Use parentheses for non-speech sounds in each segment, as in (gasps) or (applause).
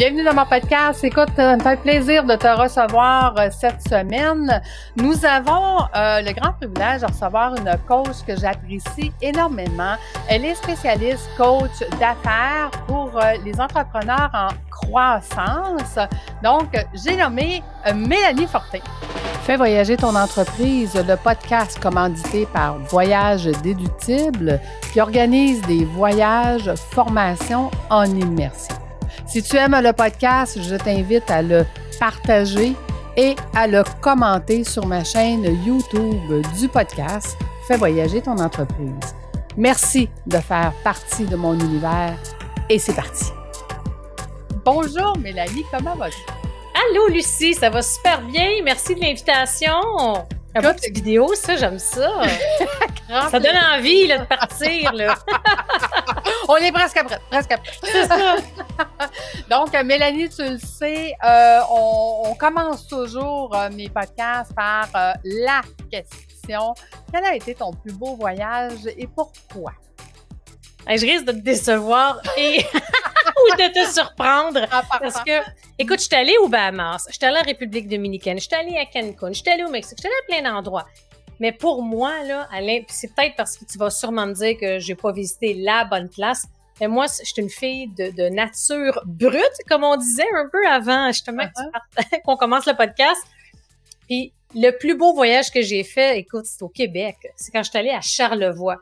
Bienvenue dans mon podcast. Écoute, ça me fait plaisir de te recevoir euh, cette semaine. Nous avons euh, le grand privilège de recevoir une coach que j'apprécie énormément. Elle est spécialiste coach d'affaires pour euh, les entrepreneurs en croissance. Donc, j'ai nommé Mélanie Fortin. Fais voyager ton entreprise, le podcast commandité par Voyage Déductible qui organise des voyages, formations en immersion. Si tu aimes le podcast, je t'invite à le partager et à le commenter sur ma chaîne YouTube du podcast Fais voyager ton entreprise. Merci de faire partie de mon univers et c'est parti. Bonjour Mélanie, comment vas-tu? Allô Lucie, ça va super bien. Merci de l'invitation. Un peu de vidéo, ça, j'aime ça. (laughs) ça donne envie là, de partir. Là. (laughs) On est presque après, presque après. C'est (laughs) ça. Donc, Mélanie, tu le sais, euh, on, commence toujours euh, mes podcasts par euh, la question. Quel a été ton plus beau voyage et pourquoi? je risque de te décevoir et (laughs) ou de te surprendre. Ah, parce que, écoute, je suis allée au Bahamas, je suis allée en République dominicaine, je suis allée à Cancun, je suis allée au Mexique, je suis allée à plein d'endroits. Mais pour moi, là, c'est peut-être parce que tu vas sûrement me dire que j'ai pas visité la bonne place. Mais moi, je suis une fille de, nature brute, comme on disait un peu avant, justement, (laughs) qu'on commence le podcast. Puis le plus beau voyage que j'ai fait, écoute, c'est au Québec. C'est quand je suis allée à Charlevoix.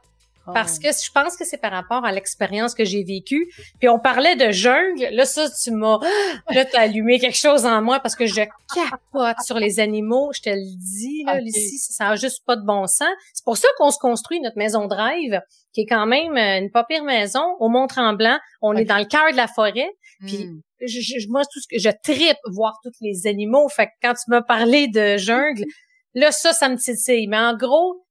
Parce que je pense que c'est par rapport à l'expérience que j'ai vécue. Puis on parlait de jungle. Là, ça, tu m'as, (gasps) là, t'as allumé quelque chose en moi parce que je capote sur les animaux. Je te le dis, là, ici, ça a juste pas de bon sens. C'est pour ça qu'on se construit notre maison de rêve, qui est quand même euh, une pas pire maison au Mont-Tremblant. On est dans le cœur de la forêt. Puis hmm. je, moi, tout ce que je tripe voir tous les animaux. Fait que quand tu m'as parlé de jungle, là, ça, ça me titille. Mais en gros,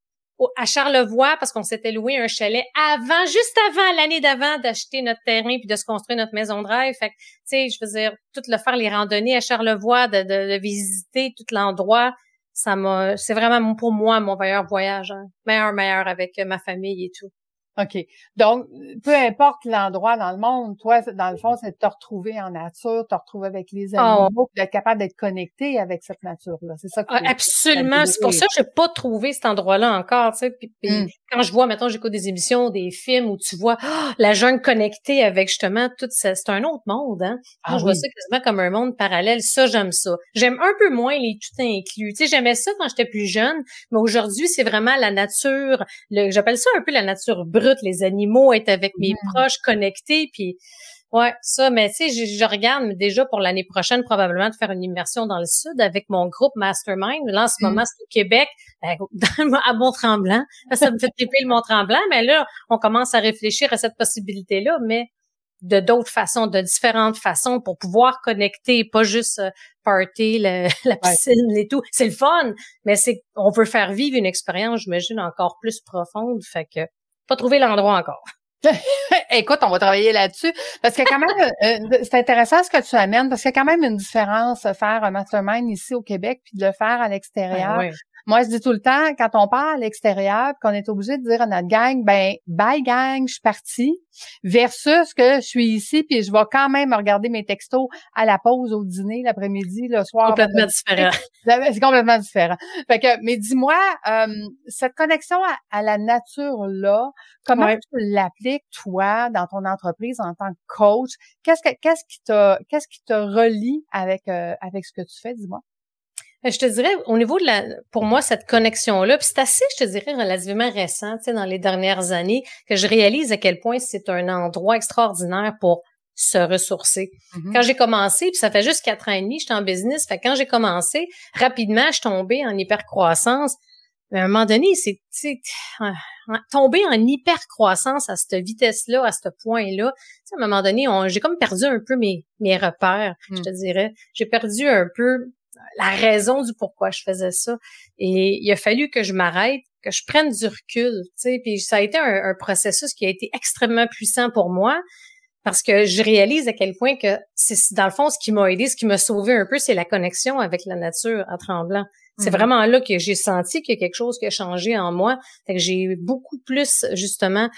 à Charlevoix parce qu'on s'était loué un chalet avant, juste avant l'année d'avant d'acheter notre terrain puis de se construire notre maison de rêve. Fait que, tu sais, je veux dire, tout le faire les randonnées à Charlevoix, de, de, visiter tout l'endroit, ça m'a, c'est vraiment pour moi mon meilleur voyage, hein. meilleur meilleur avec ma famille et tout. OK. Donc, peu importe l'endroit dans le monde, toi, dans le fond, c'est de te retrouver en nature, te retrouver avec les ah, animaux, d'être capable d'être connecté avec cette nature-là. C'est ça que ah, Absolument. C'est pour ça que j'ai pas trouvé cet endroit-là encore, tu sais. Puis, hmm. quand je vois, maintenant, j'écoute des émissions, des films où tu vois ah, la jungle connectée avec justement tout ça. C'est un autre monde, hein. je vois ça quasiment comme un monde parallèle. Ça, j'aime ça. J'aime un peu moins les tout inclus. Tu sais, j'aimais ça quand j'étais plus jeune, mais aujourd'hui, c'est vraiment la nature, le, j'appelle ça un peu la nature brute les animaux, être avec mes mm. proches, connectés, puis ouais, ça, mais tu sais, je, regarde déjà pour l'année prochaine probablement de faire une immersion dans le sud avec mon groupe Mastermind. Là, en ce mm. moment, c'est au Québec, ben, (laughs) à Mont-Tremblant. Ça me fait triper le Mont-Tremblant, mais là, on commence à réfléchir à cette possibilité-là, mais de d'autres façons, de différentes façons pour pouvoir connecter, pas juste euh, party, (laughs) la piscine et tout. C'est le fun, mais c'est on veut faire vivre une expérience, j'imagine, encore plus profonde. Fait que pas trouvé l'endroit encore. (laughs) Écoute, on va travailler là-dessus parce que quand même, euh, euh, c'est intéressant ce que tu amènes parce qu'il y a quand même une différence faire un mastermind ici au Québec puis de le faire à l'extérieur. Ben moi, je dis tout le temps, quand on part à l'extérieur, qu'on est obligé de dire à notre gang, ben, bye gang, je suis partie, versus que je suis ici, puis je vais quand même regarder mes textos à la pause, au dîner, l'après-midi, le soir. Complètement différent. (laughs) C'est complètement différent. Fait que, mais dis-moi, euh, cette connexion à, la nature-là, comment tu l'appliques, toi, dans ton entreprise en tant que coach? Qu'est-ce que, qu'est-ce qui te, qu'est-ce qui te relie avec, euh, avec ce que tu fais, dis-moi? Euh, je te dirais, au niveau de la, pour moi, cette connexion-là, puis c'est assez, je te dirais, relativement récent, tu sais, dans les dernières années, que je réalise à quel point c'est un endroit extraordinaire pour se ressourcer. Mm-hmm. Quand j'ai commencé, puis ça fait juste quatre ans et demi, j'étais en business, fait quand j'ai commencé, rapidement, je suis tombée en hypercroissance. Mais à un moment donné, c'est tomber en hypercroissance à cette vitesse-là, à ce point-là. À un moment donné, j'ai comme perdu un peu mes, mes repères, je mm. te dirais. J'ai perdu un peu la raison du pourquoi je faisais ça. Et il a fallu que je m'arrête, que je prenne du recul, tu sais. Puis ça a été un, processus qui a été extrêmement puissant pour moi parce que je réalise à quel point que c'est dans le fond ce qui m'a aidé, ce qui m'a sauvé un peu, c'est la connexion avec la nature en tremblant. C'est mhm. vraiment là que j'ai senti qu'il y a quelque chose qui a changé en moi. Fait que j'ai beaucoup plus justement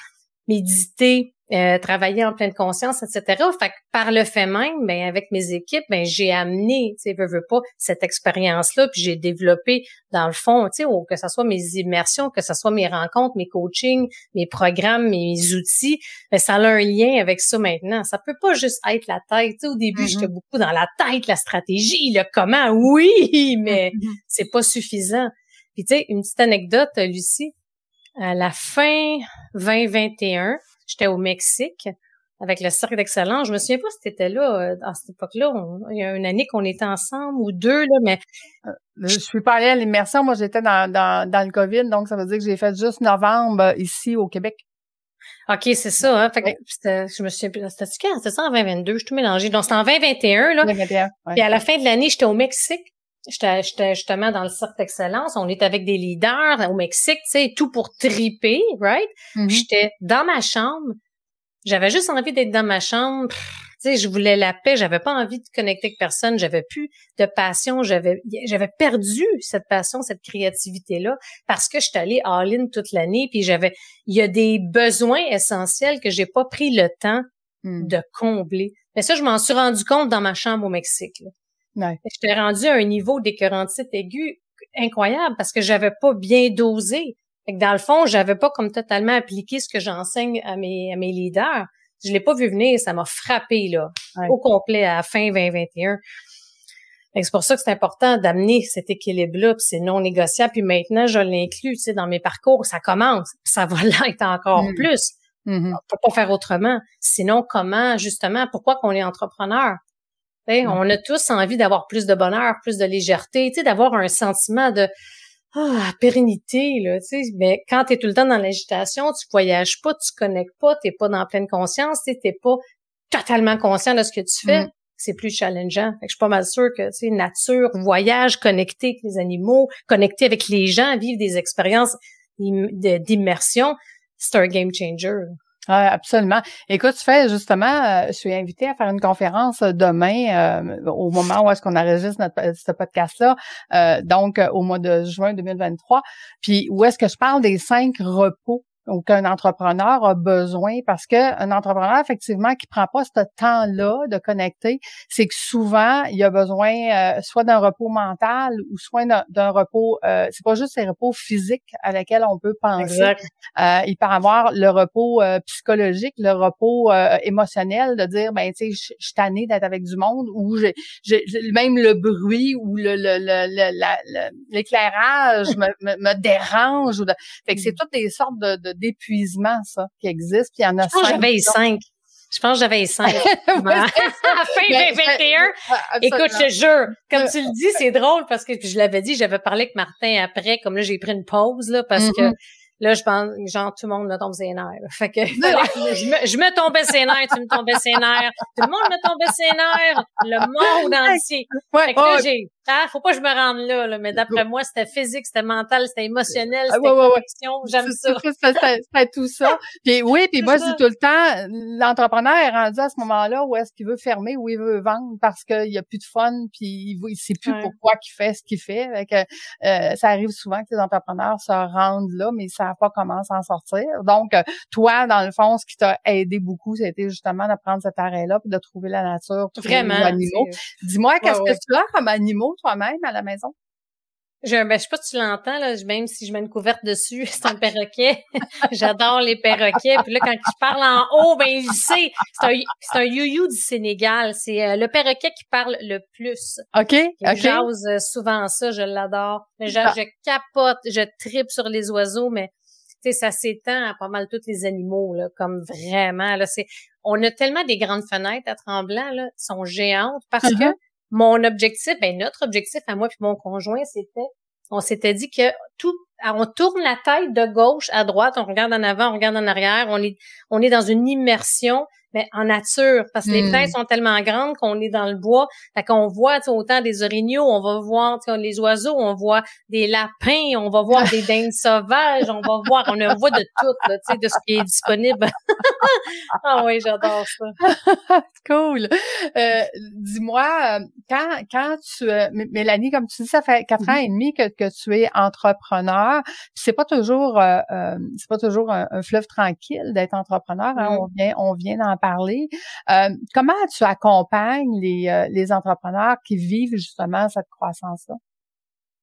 méditer, euh, travailler en pleine conscience, etc. Fait que par le fait même, ben avec mes équipes, ben j'ai amené, tu sais, veux, veux pas, cette expérience-là, puis j'ai développé dans le fond, tu sais, que ce soit mes immersions, que ce soit mes rencontres, mes coachings, mes programmes, mes outils, ben ça a un lien avec ça maintenant. Ça peut pas juste être la tête. Tu sais, au début, j'étais mm-hmm. beaucoup dans la tête, la stratégie, le comment, oui, (laughs) mais mm-hmm. c'est pas suffisant. Puis tu sais, une petite anecdote, Lucie, à la fin 2021, j'étais au Mexique avec le Cercle d'Excellence. Je me souviens pas si tu étais là euh, à cette époque-là. Il y a une année qu'on était ensemble ou deux, là, mais... Euh, je suis pas allée à l'immersion. Moi, j'étais dans, dans, dans le COVID, donc ça veut dire que j'ai fait juste novembre euh, ici au Québec. OK, c'est ça. Hein? Fait que je me souviens plus. C'était quand? C'était ça en 2022. Je suis tout mélangée. Donc, c'était en 2021. Là. 2021, Puis à la fin de l'année, j'étais au Mexique. J'étais justement dans le cercle d'excellence. On est avec des leaders au Mexique, tu sais, tout pour triper, right? Mm-hmm. J'étais dans ma chambre. J'avais juste envie d'être dans ma chambre. Tu sais, je voulais la paix. J'avais pas envie de connecter avec personne. J'avais plus de passion. J'avais, j'avais perdu cette passion, cette créativité-là parce que j'étais allée all-in toute l'année. Puis j'avais, il y a des besoins essentiels que j'ai pas pris le temps mm. de combler. Mais ça, je m'en suis rendu compte dans ma chambre au Mexique. Là. Ouais. J'étais rendu à un niveau d'écœurantite aiguë incroyable parce que j'avais pas bien dosé. Fait que dans le fond, j'avais pas comme totalement appliqué ce que j'enseigne à mes, à mes leaders. Je l'ai pas vu venir, ça m'a frappé là, au complet à la fin 2021. C'est pour ça que c'est important d'amener cet équilibre-là, puis c'est non négociable. Puis maintenant, je l'inclus, tu sais, dans mes parcours, ça commence, ça va (laughs) l'être encore mm. plus. Mm-hmm. On peut pas faire autrement. Sinon, comment, justement, pourquoi qu'on est entrepreneur? On a tous envie d'avoir plus de bonheur, plus de légèreté, d'avoir un sentiment de ah, pérennité, là, mais quand tu es tout le temps dans l'agitation, tu voyages pas, tu connectes pas, tu pas dans pleine conscience, tu n'es pas totalement conscient de ce que tu fais. Mm. C'est plus challengeant. je suis pas mal sûre que, tu nature, voyage, connecter avec les animaux, connecter avec les gens, vivre des expériences d'immersion, c'est un game changer. Absolument. Écoute, tu fais justement, euh, je suis invitée à faire une conférence euh, demain euh, au moment où est-ce qu'on enregistre notre, ce podcast-là, donc au mois de juin 2023. Puis où est-ce que je parle des cinq repos qu'un entrepreneur a besoin parce que un entrepreneur effectivement qui prend pas ce temps-là de connecter, c'est que souvent il a besoin euh, soit d'un repos mental ou soit d'un repos euh, c'est pas juste ces repos physiques à lesquels on peut penser. Euh, il peut avoir le repos euh, psychologique, le repos émotionnel de dire ben tu sais je suis tanné d'être avec du monde ou j'ai même le bruit ou le l'éclairage (laughs) me, me, me, dérange ou de, fait que c'est mm. toutes des sortes de, de d'épuisement, ça, qui existe. Puis il y en a Je pense j'avais cinq. Je pense que j'avais cinq. (laughs) (laughs) à la fin 2021. Écoute, je te jure, comme tu le dis, c'est drôle parce que je l'avais dit, j'avais parlé avec Martin après, comme là, j'ai pris une pause, là, parce que mm-hmm. Là, je pense, genre, tout le monde me tombe ses nerfs. Fait que, je, me, je me tombais ses nerfs, tu me tombais ses nerfs, tout le monde me tombait ses nerfs, le monde (laughs) entier. fait que là, j'ai, ah, faut pas que je me rende là, là mais d'après moi, c'était physique, c'était mental, c'était émotionnel, c'était ouais, ouais, j'aime ça. C'était tout ça. (laughs) Puis oui, puis moi, je dis tout le temps, l'entrepreneur est rendu à ce moment-là où est-ce qu'il veut fermer, où il veut vendre parce qu'il y a plus de fun, puis il, il sait plus pourquoi il fait ce qu'il fait. Fait que, euh, ça arrive souvent que les entrepreneurs se rendent là, mais ça savent pas comment s'en sortir. Donc, euh, toi, dans le fond, ce qui t'a aidé beaucoup, c'était justement de prendre cet arrêt-là, puis de trouver la nature, Vraiment, les animaux. Dis-moi, qu'est-ce que tu as comme animaux toi-même à la maison? Je, ben, je sais pas si tu l'entends, là, même si je mets une couverte dessus, c'est un perroquet. (laughs) J'adore les perroquets. Puis là, quand il parle en haut, ben, il sait. C'est un, c'est un you du Sénégal. C'est euh, le perroquet qui parle le plus. OK, OK. J'ose euh, souvent ça, je l'adore. Je, ah. je capote, je tripe sur les oiseaux, mais tu sais, ça s'étend à pas mal tous les animaux, là, comme vraiment, là, c'est, on a tellement des grandes fenêtres à Tremblant, là, sont géantes, parce uh-huh. que mon objectif, ben notre objectif à moi puis mon conjoint, c'était, on s'était dit que tout, on tourne la tête de gauche à droite, on regarde en avant, on regarde en arrière, on est, on est dans une immersion mais en nature, parce que les Hmm. fenêtres sont tellement grandes qu'on est dans le bois, fait qu'on voit autant des orignaux, on va voir les oiseaux, on voit des lapins, on va voir des dindes (laughs) sauvages, on va voir, on en voit de tout, là, tu sais, de ce qui est disponible. (laughs) ah oui, j'adore ça. (laughs) cool. Euh, Dis-moi, euh, quand, quand tu... euh, Mélanie, comme tu dis, ça fait quatre ans et demi que, que tu es entrepreneur. C'est pas toujours euh, euh, c'est pas toujours un, un fleuve tranquille d'être entrepreneur. hein, Mm. on vient on vient d'en parler. Euh, comment tu accompagnes les, euh, les entrepreneurs qui vivent justement cette croissance-là?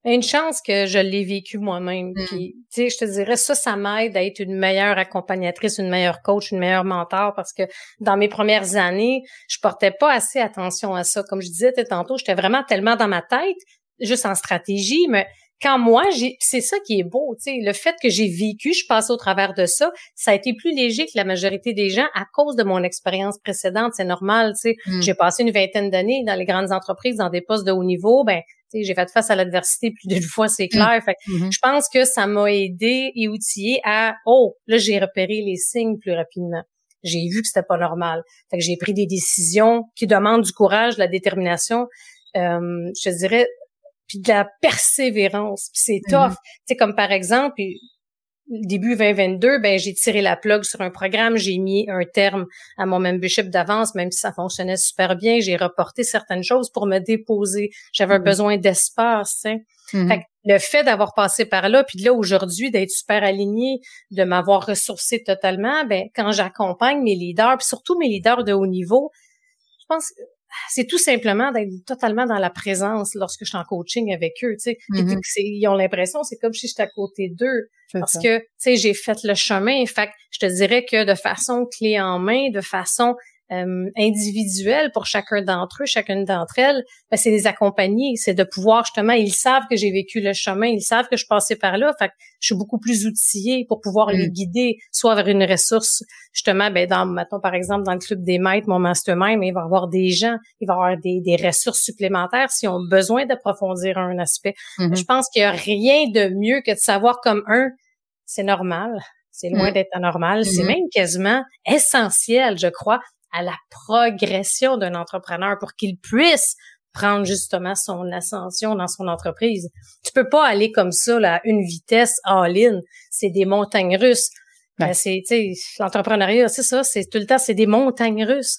Une chance que je l'ai vécu moi-même. Mm. Puis, tu sais, je te dirais, ça, ça m'aide à être une meilleure accompagnatrice, une meilleure coach, une meilleure mentor parce que dans mes premières années, je portais pas assez attention à ça. Comme je disais tantôt, j'étais vraiment tellement dans ma tête, juste en stratégie, mais quand moi, j'ai, c'est ça qui est beau, tu sais, le fait que j'ai vécu, je passe au travers de ça, ça a été plus léger que la majorité des gens à cause de mon expérience précédente. C'est normal, tu sais. Mm. J'ai passé une vingtaine d'années dans les grandes entreprises, dans des postes de haut niveau, ben, tu sais, j'ai fait face à l'adversité plus d'une fois, c'est clair. Fait Mhm. je pense que ça m'a aidé et outillé à, oh, là, j'ai repéré les signes plus rapidement. J'ai vu que c'était pas normal. Fait que j'ai pris des décisions qui demandent du courage, de la détermination, euh, je te dirais, puis de la persévérance. C'est tough. Mhm. Tu sais, comme par exemple, début 2022, ben j'ai tiré la plug sur un programme, j'ai mis un terme à mon membership d'avance, même si ça fonctionnait super bien, j'ai reporté certaines choses pour me déposer. J'avais un Mhm. besoin d'espace. Mhm. Fait que le fait d'avoir passé par là, puis de là aujourd'hui d'être super aligné, de m'avoir ressourcé totalement, ben quand j'accompagne mes leaders, puis surtout mes leaders de haut niveau, je pense que c'est tout simplement d'être totalement dans la présence lorsque je suis en coaching avec eux, tu sais. Mhm. c'est- Ils ont l'impression, c'est comme si j'étais à côté d'eux parce ça. que tu sais j'ai fait le chemin fait que je te dirais que de façon clé en main de façon euh, individuelle pour chacun d'entre eux chacune d'entre elles ben, c'est les accompagner c'est de pouvoir justement ils savent que j'ai vécu le chemin ils savent que je passais par là fait que je suis beaucoup plus outillée pour pouvoir Mm. les guider soit vers une ressource justement ben dans mettons par exemple dans le club des maîtres mon mastermind il va y avoir des gens il va y avoir des, des ressources supplémentaires s'ils ont besoin d'approfondir un aspect Mhm. je pense qu'il y a rien de mieux que de savoir comme un, c'est normal. C'est loin Mm. d'être anormal. C'est Mhm. même quasiment essentiel, je crois, à la progression d'un entrepreneur pour qu'il puisse prendre justement son ascension dans son entreprise. Tu peux pas aller comme ça, là, à une vitesse all-in. C'est des montagnes russes. Ouais. Ben, c'est, l'entrepreneuriat, c'est ça, c'est tout le temps, c'est des montagnes russes.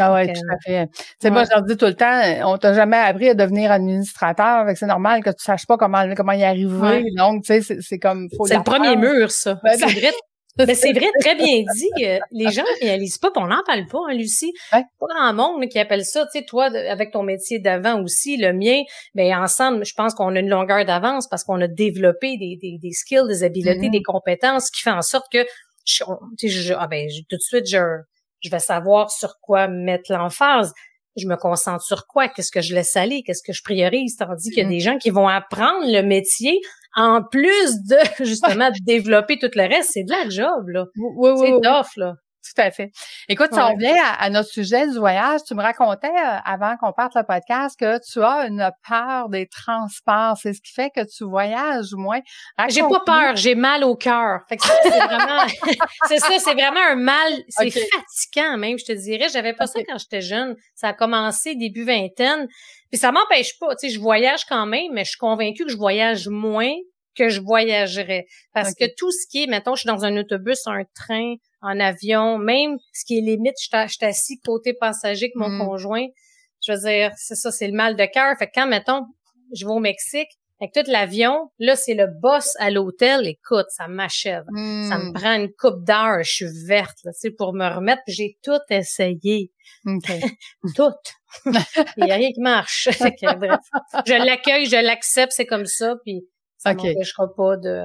Ah ouais, Donc, tout euh, à fait. Tu sais, moi, je leur dis tout le temps, euh, on t'a jamais appris à devenir administrateur, c'est normal que tu saches pas comment comment y arriver. Ouais. Donc, tu sais, c'est- comme C'est le premier mur, ça. Ben, c'est vrai. Mais c'est vrai, (laughs) très bien dit. Euh, Les gens réalisent pas, on n'en parle pas, hein, Lucie. Ouais. Pas grand monde qui appelle ça, tu sais, toi, avec ton métier d'avant aussi, le mien, ben ensemble, je pense qu'on a une longueur d'avance parce qu'on a développé des, des, des skills, des habiletés, Mhm. des compétences qui fait en sorte que je, tu sais, je- ah ben, je- tout de suite, je, je vais savoir sur quoi mettre l'emphase. Je me concentre sur quoi? Qu'est-ce que je laisse aller? Qu'est-ce que je priorise? Tandis qu'il y a Mhm. des gens qui vont apprendre le métier en plus de, (laughs) justement, de développer tout le reste. C'est de la job, là. Oui, oui, C'est oui, tough, là. Tout à fait. Écoute, si on revient à, à notre sujet du voyage, tu me racontais euh, avant qu'on parte le podcast que tu as une peur des transports. C'est ce qui fait que tu voyages moins. J'ai pas peur, j'ai mal au cœur. C'est vraiment, (laughs) c'est ça, c'est vraiment un mal, c'est fatigant même, je te dirais. J'avais pas ça quand j'étais jeune. Ça a commencé début vingtaine. Puis ça m'empêche pas, tu sais, je voyage quand même, mais je suis convaincue que je voyage moins que je voyagerais. Parce que tout ce qui est, mettons, je suis dans un autobus, un train, en avion, même ce qui est limite, je suis assis côté passager avec mon Mm. conjoint. Je veux dire, c'est ça, c'est le mal de cœur. Fait que quand, mettons, je vais au Mexique, avec tout l'avion, là, c'est le boss à l'hôtel. Écoute, ça m'achève. Ça me Hmm, prend une coupe d'heure, je suis verte, là, tu sais, pour me remettre. J'ai tout essayé. OK. (laughs) Tout. (laughs) Il n'y a rien qui marche. (laughs) Fait que, bref, je l'accueille, je l'accepte, c'est comme ça, puis ça Ok. m'empêchera pas de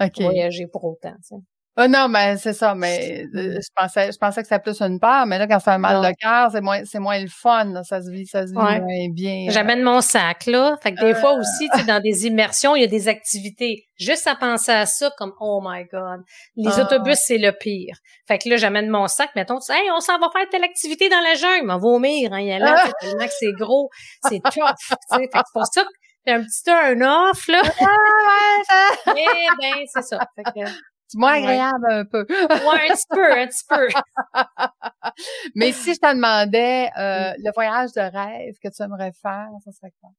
OK. voyager pour autant. tu sais. Ah non, mais c'est ça, mais euh, je pensais je pensais que c'était plus une peur, mais là, quand c'est un mal. Non. de cœur, c'est moins c'est moins le fun. là. Ça se vit, ça se vit Ouais. moins bien. euh. J'amène mon sac, là. Fait que des Euh. fois aussi, tu sais, dans des immersions, il y a des activités. Juste à penser à ça, comme, oh my God. Les Ah. autobus, c'est le pire. Fait que là, j'amène mon sac, mettons, tu sais, hey, on s'en va faire telle activité dans la jungle. On va vomir, hein, il y a là, Ah. tellement que c'est gros. C'est tough, tu sais. Fait que c'est pour ça que un petit turn-off, là. (laughs) Ah, ouais, ça- Eh ben, c'est ça. Fait que, C'est moins agréable un peu. ouais, un petit peu, un petit peu. (laughs) Mais si je te demandais euh, le voyage de rêve que tu aimerais faire, ça serait quoi?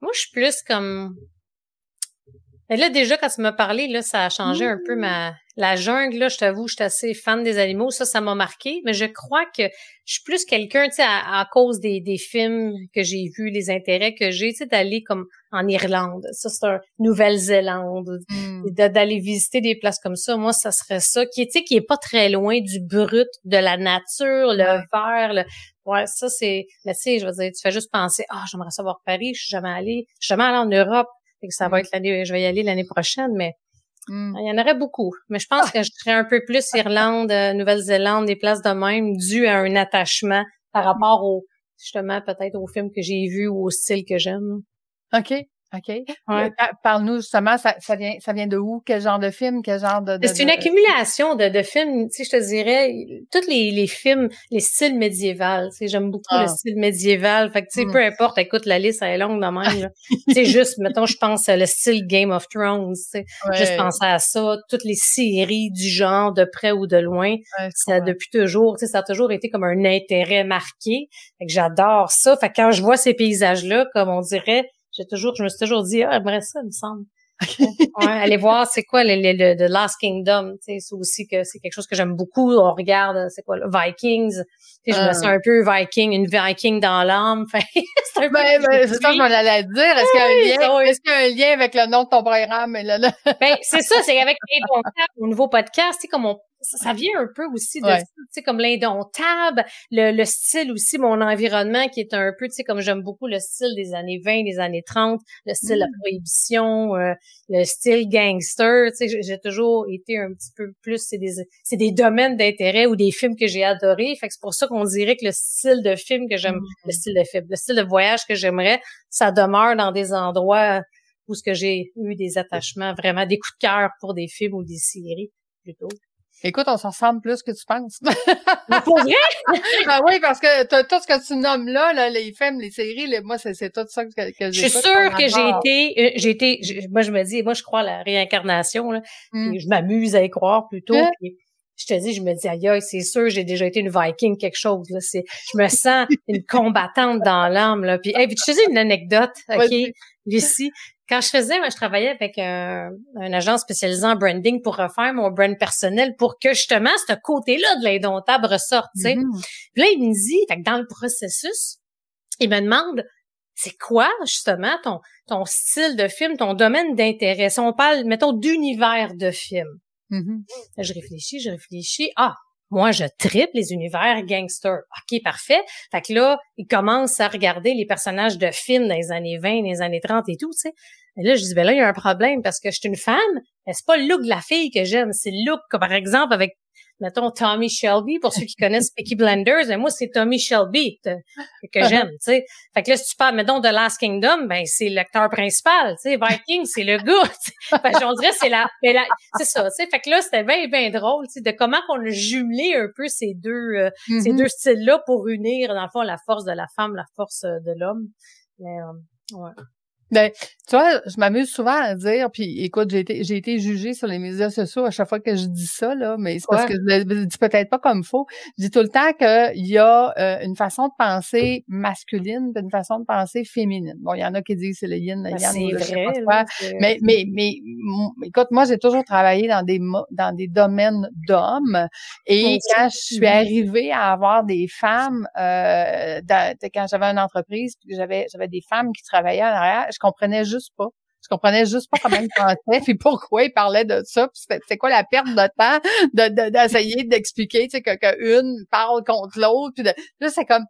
Moi, je suis plus comme mais là, déjà, quand tu m'as parlé, là, ça a changé un peu ma, la jungle, là, je t'avoue, je suis assez fan des animaux. Ça, ça m'a marqué. Mais je crois que je suis plus quelqu'un, tu sais, à, cause des, des films que j'ai vus, les intérêts que j'ai, tu sais, d'aller comme en Irlande. Ça, c'est un Nouvelle-Zélande. Hmm. D'aller visiter des places comme ça. Moi, ça serait ça. Qui, tu sais, qui est pas très loin du brut de la nature, le vert, le, Ouais, ça c'est. Mais tu sais, je veux dire, tu fais juste penser, ah, j'aimerais savoir Paris, je suis jamais allée, je suis jamais allée en Europe ça va être l'année, je vais y aller l'année prochaine, mais mm. il y en aurait beaucoup. Mais je pense ah! que je serais un peu plus Irlande, euh, Nouvelle-Zélande, des places de même, dû à un attachement par rapport au, justement, peut-être au film que j'ai vu ou au style que j'aime. OK. OK. Ouais. Parle-nous justement, ça, ça, vient, ça vient de où? Quel genre de film? Quel genre de. c'est une accumulation de, de films. Tu sais, je te dirais, tous les, les films, les styles médiévals. Tu sais, j'aime beaucoup le ah. style médiéval. Fait que, tu sais, mm. peu importe, écoute, la liste, elle est longue de même. tu sais, juste, mettons, je pense à le style Game of Thrones. Tu sais, juste penser à ça. Toutes les séries du genre, de près ou de loin. ça, depuis toujours, tu sais, ça a toujours été comme un intérêt marqué. Fait que j'adore ça. Fait que quand je vois ces paysages-là, comme on dirait, j'ai toujours, je me suis toujours dit, ah, j'aimerais ça, il me semble. (laughs) ouais, aller voir c'est quoi le, le, The Last Kingdom, tu sais, c'est aussi que c'est quelque chose que j'aime beaucoup. On regarde, c'est quoi, le Vikings. Tu sais, je me sens un peu Viking, une Viking dans l'âme. (laughs) c'est un ben, ben, c'est ça que je m'en allais dire. Est-ce qu'il y a un lien, est-ce qu'il y a un lien avec le nom de ton programme? Là, là? ben, c'est ça, c'est avec les au nouveau podcast, tu sais, comme on ça, vient un peu aussi de, tu sais, comme l'indomptable, le, le style aussi, mon environnement qui est un peu, tu sais, comme j'aime beaucoup le style des années 20, des années 30, le style de la mm. prohibition, euh, le style gangster, tu sais, j'ai toujours été un petit peu plus, c'est des, c'est des domaines d'intérêt ou des films que j'ai adorés, fait que c'est pour ça qu'on dirait que le style de film que j'aime, le mm. style de film, le style de voyage que j'aimerais, ça demeure dans des endroits où ce que j'ai eu des attachements, vraiment des coups de cœur pour des films ou des séries plutôt. Écoute, on s'en ressemble plus que tu penses. (laughs) pour vrai? ben oui, parce que tout ce que tu nommes là, là les films, les séries, moi, c'est tout ça que, que j'ai Je suis sûre que j'ai été, euh, j'ai été, moi, je me dis, moi, je crois à la réincarnation, là, mmh. je m'amuse à y croire plutôt. Hein? Je te dis, je me dis, aïe, c'est sûr, j'ai déjà été une Viking, quelque chose, là. C'est, je me sens une (laughs) combattante dans l'âme, là. Puis, hey, puis, je te dis une anecdote, OK, Lucie quand je faisais, moi, je travaillais avec un, un, agent spécialisé en branding pour refaire mon brand personnel pour que justement ce côté-là de l'indomptable ressorte. sais. Mm-hmm. Puis là, il me dit, fait que dans le processus, il me demande c'est quoi justement ton ton style de film, ton domaine d'intérêt? Si on parle, mettons, d'univers de film. Mm-hmm. Je réfléchis, je réfléchis. Ah, moi, je triple les univers gangster. OK, parfait. Fait que là, il commence à regarder les personnages de films dans les années 20, dans les années 30 et tout, tu sais. Et là, je dis, ben là, il y a un problème parce que je suis une femme, mais c'est pas le look de la fille que j'aime, c'est le look, comme par exemple, avec mettons Tommy Shelby pour ceux qui connaissent (laughs) Peaky Blenders et moi c'est Tommy Shelby que j'aime tu sais. Fait que là si tu parles mettons de Last Kingdom ben c'est l'acteur principal tu sais. Viking c'est le gars fait, on dirait c'est la, c'est ça tu sais. Fait que là c'était bien bien drôle tu sais de comment on a jumelé un peu ces deux euh, ces mm-hmm. deux styles là pour unir dans le fond la force de la femme la force euh, de l'homme. Mais euh, ouais ben, tu vois, je m'amuse souvent à dire, puis écoute, j'ai été, j'ai été jugée sur les médias sociaux à chaque fois que je dis ça, là, mais c'est parce que je le dis peut-être pas comme faux. Je dis tout le temps qu'il y a euh, une façon de penser masculine et une façon de penser féminine. Bon, il y en a qui disent c'est le yin, le ben, yang, c'est vrai, mais, mais, mais, écoute, moi, j'ai toujours travaillé dans des, dans des domaines d'hommes et quand je suis arrivée à avoir des femmes, euh, quand j'avais une entreprise, puis j'avais, j'avais des femmes qui travaillaient en arrière, je comprenais juste pas. Je comprenais juste pas comment il pensait, (laughs) puis pourquoi il parlait de ça, puis c'est quoi la perte de temps de d'essayer d'expliquer, tu sais, que, que une parle contre l'autre, puis de, là c'est comme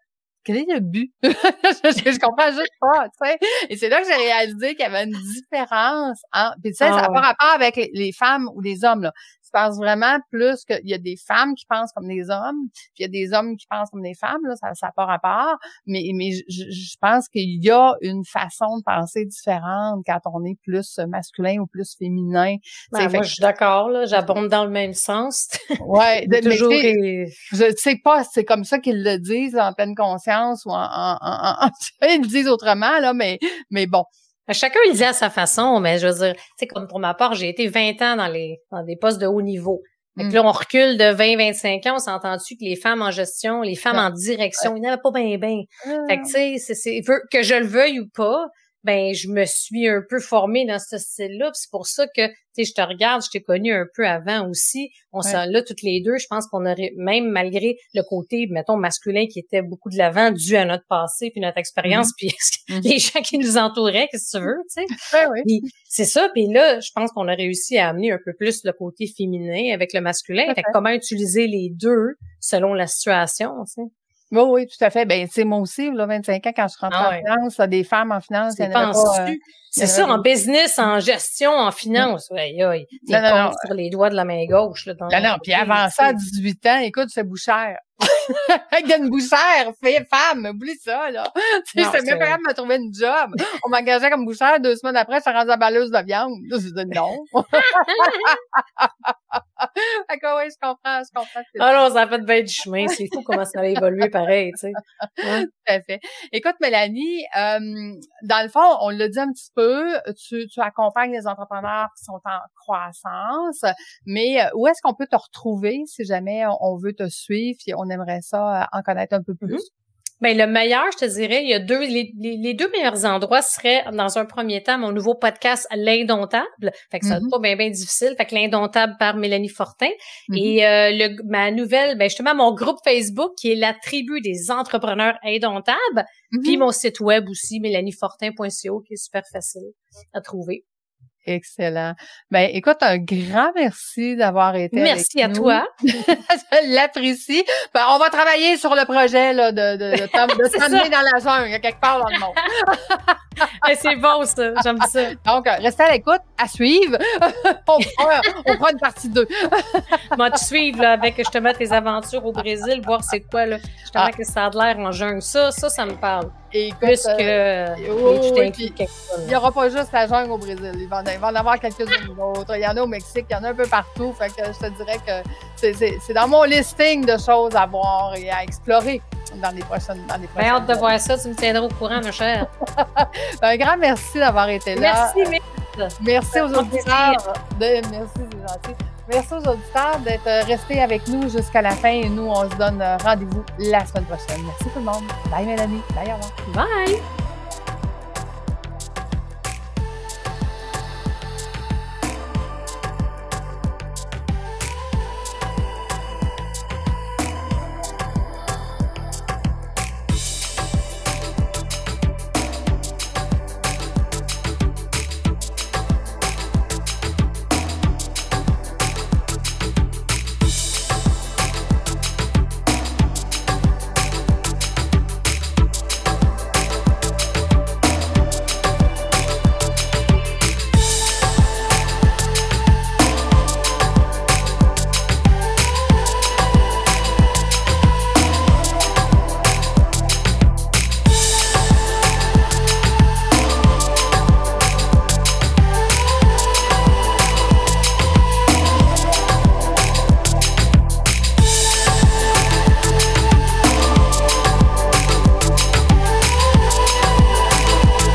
quel est le but? (laughs) je, je, comprends juste pas, tu sais. Et c'est là que j'ai réalisé qu'il y avait une différence en, puis tu sais, ça n'a ah pas rapport avec les, les, femmes ou les hommes, là pense vraiment plus qu'il y a des femmes qui pensent comme des hommes, puis il y a des hommes qui pensent comme des femmes, là, ça n'a pas rapport, mais, mais je, pense qu'il y a une façon de penser différente quand on est plus masculin ou plus féminin. Ben, moi, je suis d'accord, là, j'abonde dans le même sens. ouais, mais toujours je sais pas, c'est comme ça qu'ils le disent en pleine conscience ou en, en, en, (laughs) ils le disent autrement, là, mais, mais bon. Chacun il dit à sa façon, mais je veux dire, tu sais, comme pour ma part, j'ai été 20 ans dans les dans des postes de haut niveau. Fait mm. là, on recule de 20-25 ans, on s'entend-tu que les femmes en gestion, les femmes en direction, il n'y en avait pas bien, bien. Fait que, tu sais, c'est, que je le veuille ou pas, ben je me suis un peu formée dans ce style-là. C'est pour ça que, tu sais, je te regarde, je t'ai connu un peu avant aussi. On s'en là toutes les deux. Je pense qu'on aurait, même malgré le côté, mettons, masculin qui était beaucoup de l'avant, dû à notre passé puis notre expérience, mm-hmm. puis (laughs) mm-hmm. les gens qui nous entouraient, qu'est-ce que tu veux, tu sais. c'est ça. Puis là, je pense qu'on a réussi à amener un peu plus le côté féminin avec le masculin. Fait comment utiliser les deux selon la situation, tu sais. Oui, oui, tout à fait. Ben, sais, moi aussi, là, 25 ans, quand je rentre ah en finance, des femmes en finance, c'est euh, C'est ça, en business, en gestion, en finance. Ouais, ouais, non, non, sur les doigts de la main gauche. Là, dans non, non, puis avant ça, à 18 ans, écoute, c'est bouchère. (laughs) Avec une bouchère, fait femme, oublie ça, là. (laughs) Tu sais, même pas capable de me trouver une job. On m'engageait comme bouchère, deux semaines après, je suis rendue à balleuse de viande. Je dis non. (laughs) (laughs) fait que oui, je comprends, je comprends. Ah ça a fait bien du chemin. C'est fou comment ça a évolué pareil, tu sais. Tout à fait. Écoute, Mélanie, euh, dans le fond, on l'a dit un petit peu, tu, tu accompagnes les entrepreneurs qui sont en croissance, mais euh, où est-ce qu'on peut te retrouver si jamais on veut te suivre et on aimerait ça euh, en connaître un peu plus? Mm-hmm. Ben le meilleur, je te dirais, il y a deux les, deux meilleurs endroits seraient dans un premier temps mon nouveau podcast l'indomptable. Fait que ça mm pas bien bien difficile. Fait que l'indomptable par Mélanie Fortin mm-hmm. et euh, le, ma nouvelle ben justement mon groupe Facebook qui est la tribu des entrepreneurs indomptables, puis mm-hmm. mon site web aussi mélaniefortin.co qui est super facile à trouver. Excellent. Ben, écoute, un grand merci d'avoir été Merci à toi. (laughs) Je l'apprécie. Ben, on va travailler sur le projet là, de, de, de, de (laughs) dans la jungle, quelque part dans le monde. (laughs) c'est bon, ça. J'aime ça. Donc, restez à l'écoute, à suivre. on, prend, on prend une partie 2. Moi, tu suivre là, avec justement tes aventures au Brésil, voir c'est quoi, là, justement, ah. que ça a l'air en jungle. Ça, ça, ça me parle. Et Plus que euh, il n'y aura pas juste la jungle au Brésil. Il va, il va en avoir quelques-unes d'autres. Il y en a au Mexique, il y en a un peu partout. Fait que je te dirais que c'est dans mon listing de choses à voir et à explorer dans les prochaines dans les prochaines hâte de voir ça, tu me tiendras au courant, ma chère. (laughs) Un grand merci d'avoir été là. Merci, merci aux auditeurs. De, merci, c'est gentil. Merci aux auditeurs d'être restés avec nous jusqu'à la fin et nous, on se donne rendez-vous la semaine prochaine. Merci tout le monde. Bye Mélanie. Bye, au revoir. Bye.